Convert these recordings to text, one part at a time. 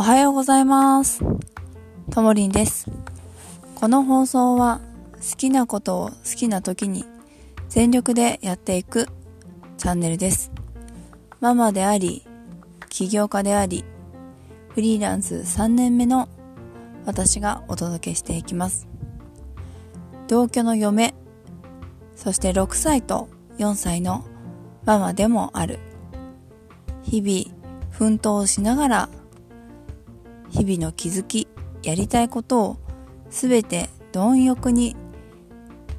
おはようございます。ともりんです。この放送は好きなことを好きな時に全力でやっていくチャンネルです。ママであり、起業家であり、フリーランス3年目の私がお届けしていきます。同居の嫁、そして6歳と4歳のママでもある。日々奮闘しながら日々の気づき、やりたいことをすべて貪欲に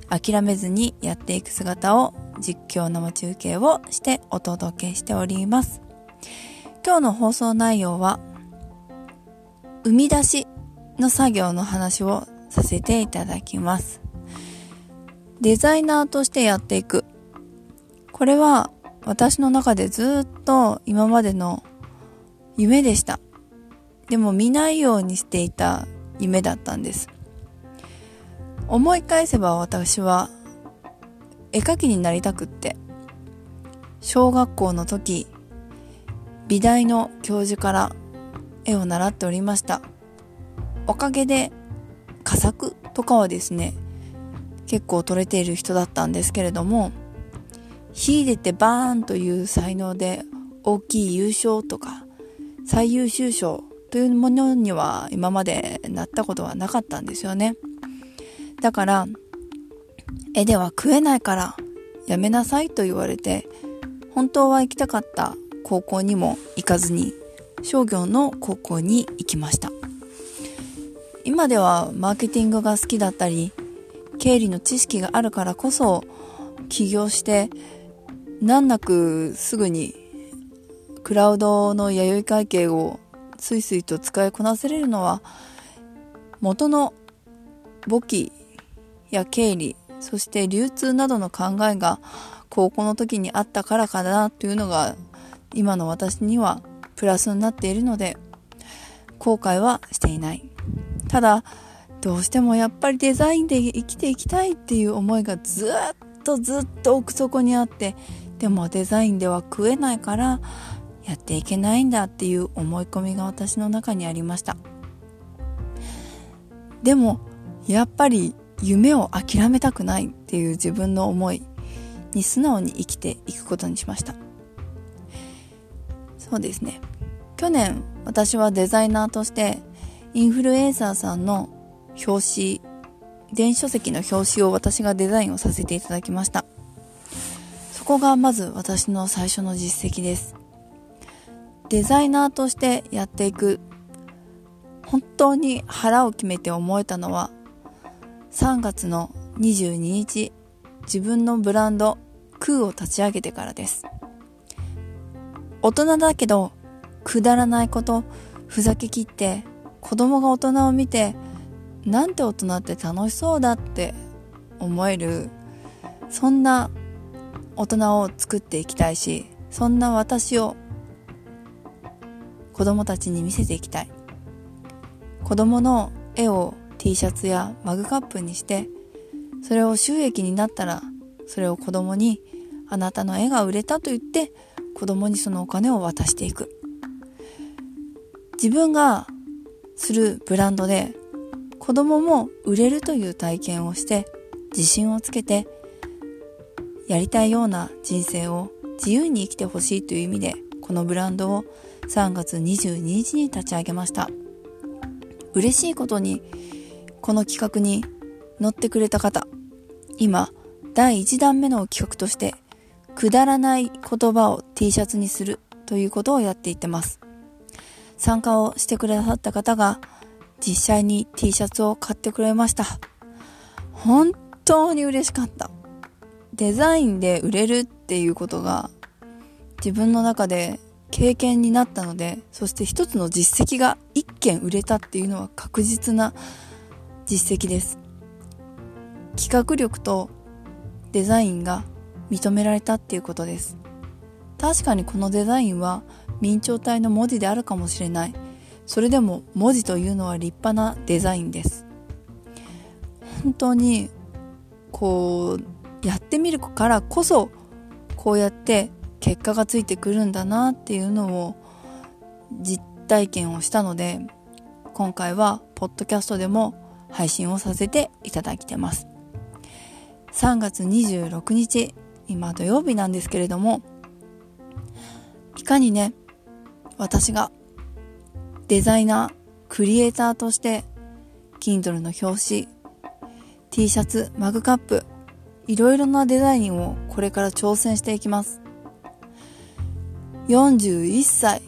諦めずにやっていく姿を実況生中継をしてお届けしております。今日の放送内容は生み出しの作業の話をさせていただきます。デザイナーとしてやっていく。これは私の中でずっと今までの夢でした。でも見ないようにしていた夢だったんです。思い返せば私は絵描きになりたくって、小学校の時、美大の教授から絵を習っておりました。おかげで佳作とかはですね、結構取れている人だったんですけれども、秀でてバーンという才能で大きい優勝とか最優秀賞というものには今までなったことはなかったんですよね。だから、絵では食えないからやめなさいと言われて、本当は行きたかった高校にも行かずに、商業の高校に行きました。今ではマーケティングが好きだったり、経理の知識があるからこそ起業して難なくすぐにクラウドの弥生会計をスイスイと使いこなせれるのは元の簿記や経理そして流通などの考えが高校の時にあったからかなというのが今の私にはプラスになっているので後悔はしていない。ただどうしてもやっぱりデザインで生きていきたいっていう思いがずっとずっと奥底にあってでもデザインでは食えないからやっていけないんだっていう思い込みが私の中にありました。でもやっぱり夢を諦めたくないっていう自分の思いに素直に生きていくことにしました。そうですね。去年私はデザイナーとしてインフルエンサーさんの表紙電子書籍の表紙を私がデザインをさせていただきました。そこがまず私の最初の実績です。デザイナーとしてやっていく。本当に腹を決めて思えたのは3月の22日自分のブランドクーを立ち上げてからです。大人だけどくだらないことふざけきって子供が大人を見てなんて大人って楽しそうだって思えるそんな大人を作っていきたいしそんな私を子供たちに見せていきたい。子供の絵を T シャツやマグカップにしてそれを収益になったらそれを子供にあなたの絵が売れたと言って子供にそのお金を渡していく。自分がするブランドで子供も売れるという体験をして自信をつけてやりたいような人生を自由に生きてほしいという意味でこのブランドを3月22日に立ち上げました。嬉しいことにこの企画に乗ってくれた方今第1弾目の企画としてくだらない言葉を T シャツにするということをやっていってます。参加をしてくださった方が実際に T シャツを買ってくれました。本当に嬉しかった。デザインで売れるっていうことが自分の中で経験になったのでそして一つの実績が一件売れたっていうのは確実な実績です。企画力とデザインが認められたっていうことです。確かにこのデザインは明朝体の文字であるかもしれない。それでも文字というのは立派なデザインです。本当にこうやってみるからこそこうやって結果がついてくるんだなっていうのを実体験をしたので、今回はポッドキャストでも配信をさせていただいてます。3月26日、今土曜日なんですけれども、いかにね、私がデザイナー、クリエイターとして、Kindle の表紙、T シャツ、マグカップ、いろいろなデザインをこれから挑戦していきます。41歳、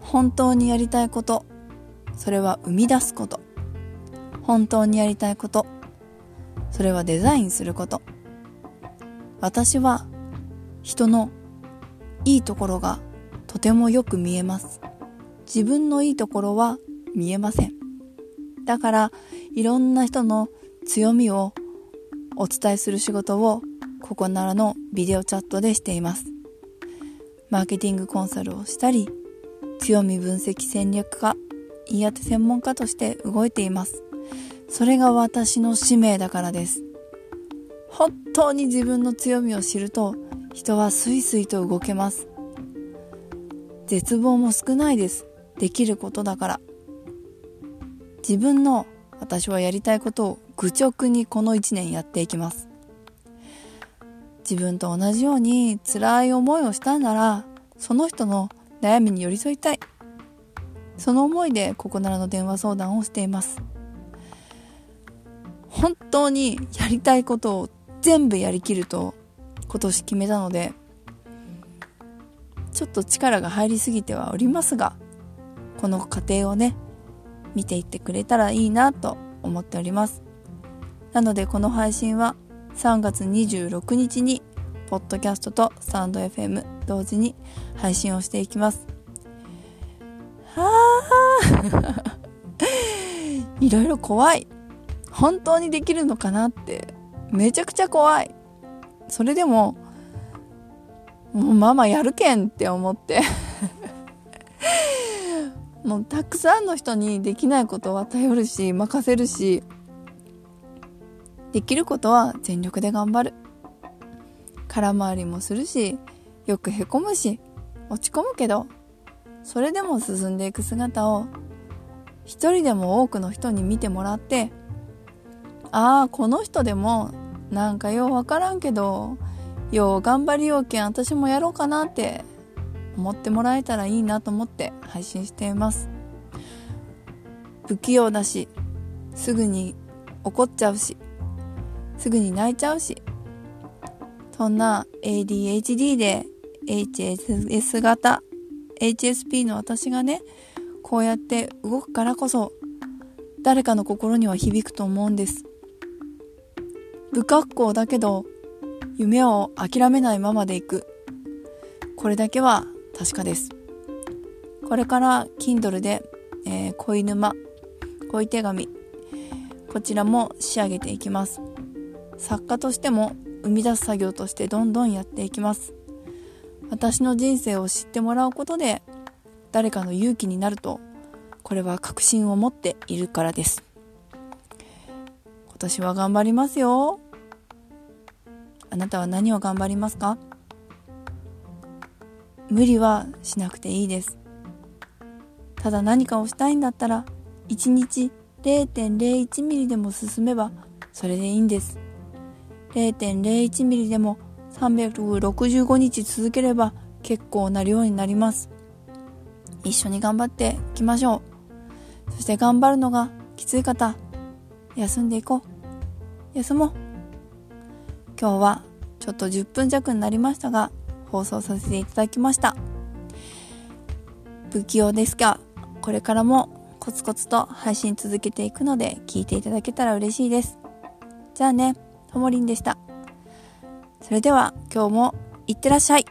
本当にやりたいこと、それは生み出すこと。本当にやりたいこと、それはデザインすること。私は人のいいところがとてもよく見えます。自分のいいところは見えません。だからいろんな人の強みをお伝えする仕事をここならのビデオチャットでしています。マーケティングコンサルをしたり、強み分析戦略家、言い当て専門家として動いています。それが私の使命だからです。本当に自分の強みを知ると人はスイスイと動けます。絶望も少ないです。できることだから。自分の私はやりたいことを愚直にこの1年やっていきます。自分と同じように辛い思いをしたんなら、その人の悩みに寄り添いたい。その思いでここならの電話相談をしています。本当にやりたいことを全部やりきると今年決めたので、ちょっと力が入りすぎてはおりますが、この過程をね、見ていってくれたらいいなと思っております。なのでこの配信は3月26日にポッドキャストとスタンド FM 同時に配信をしていきます。はあ いろいろ怖い。本当にできるのかなってめちゃくちゃ怖い。それでも、もうママやるけんって思って もうたくさんの人にできないことは頼るし、任せるし、できることは全力で頑張る。空回りもするし、よくへこむし、落ち込むけど、それでも進んでいく姿を、一人でも多くの人に見てもらって、ああ、この人でも、なんかようわからんけど、よう頑張りようけん私もやろうかなって思ってもらえたらいいなと思って配信しています。不器用だし、すぐに怒っちゃうし、すぐに泣いちゃうし、そんな ADHD で HSS 型、HSP の私がね、こうやって動くからこそ、誰かの心には響くと思うんです。不格好だけど、夢を諦めないままでいく。これだけは確かです。これから Kindle で、えー、恋沼、恋手紙、こちらも仕上げていきます。作家としても生み出す作業としてどんどんやっていきます。私の人生を知ってもらうことで誰かの勇気になるとこれは確信を持っているからです。今年は頑張りますよ。あなたは何を頑張りますか？無理はしなくていいです。ただ何かをしたいんだったら、1日0.01ミリでも進めば、それでいいんです。0.01ミリでも365日続ければ結構な量になります。一緒に頑張っていきましょう。そして頑張るのがきつい方、休んでいこう。休もう。今日はちょっと10分弱になりましたが、放送させていただきました。不器用ですが、これからもコツコツと配信続けていくので聞いていただけたら嬉しいです。じゃあね、ともりんでした。それでは今日もいってらっしゃい。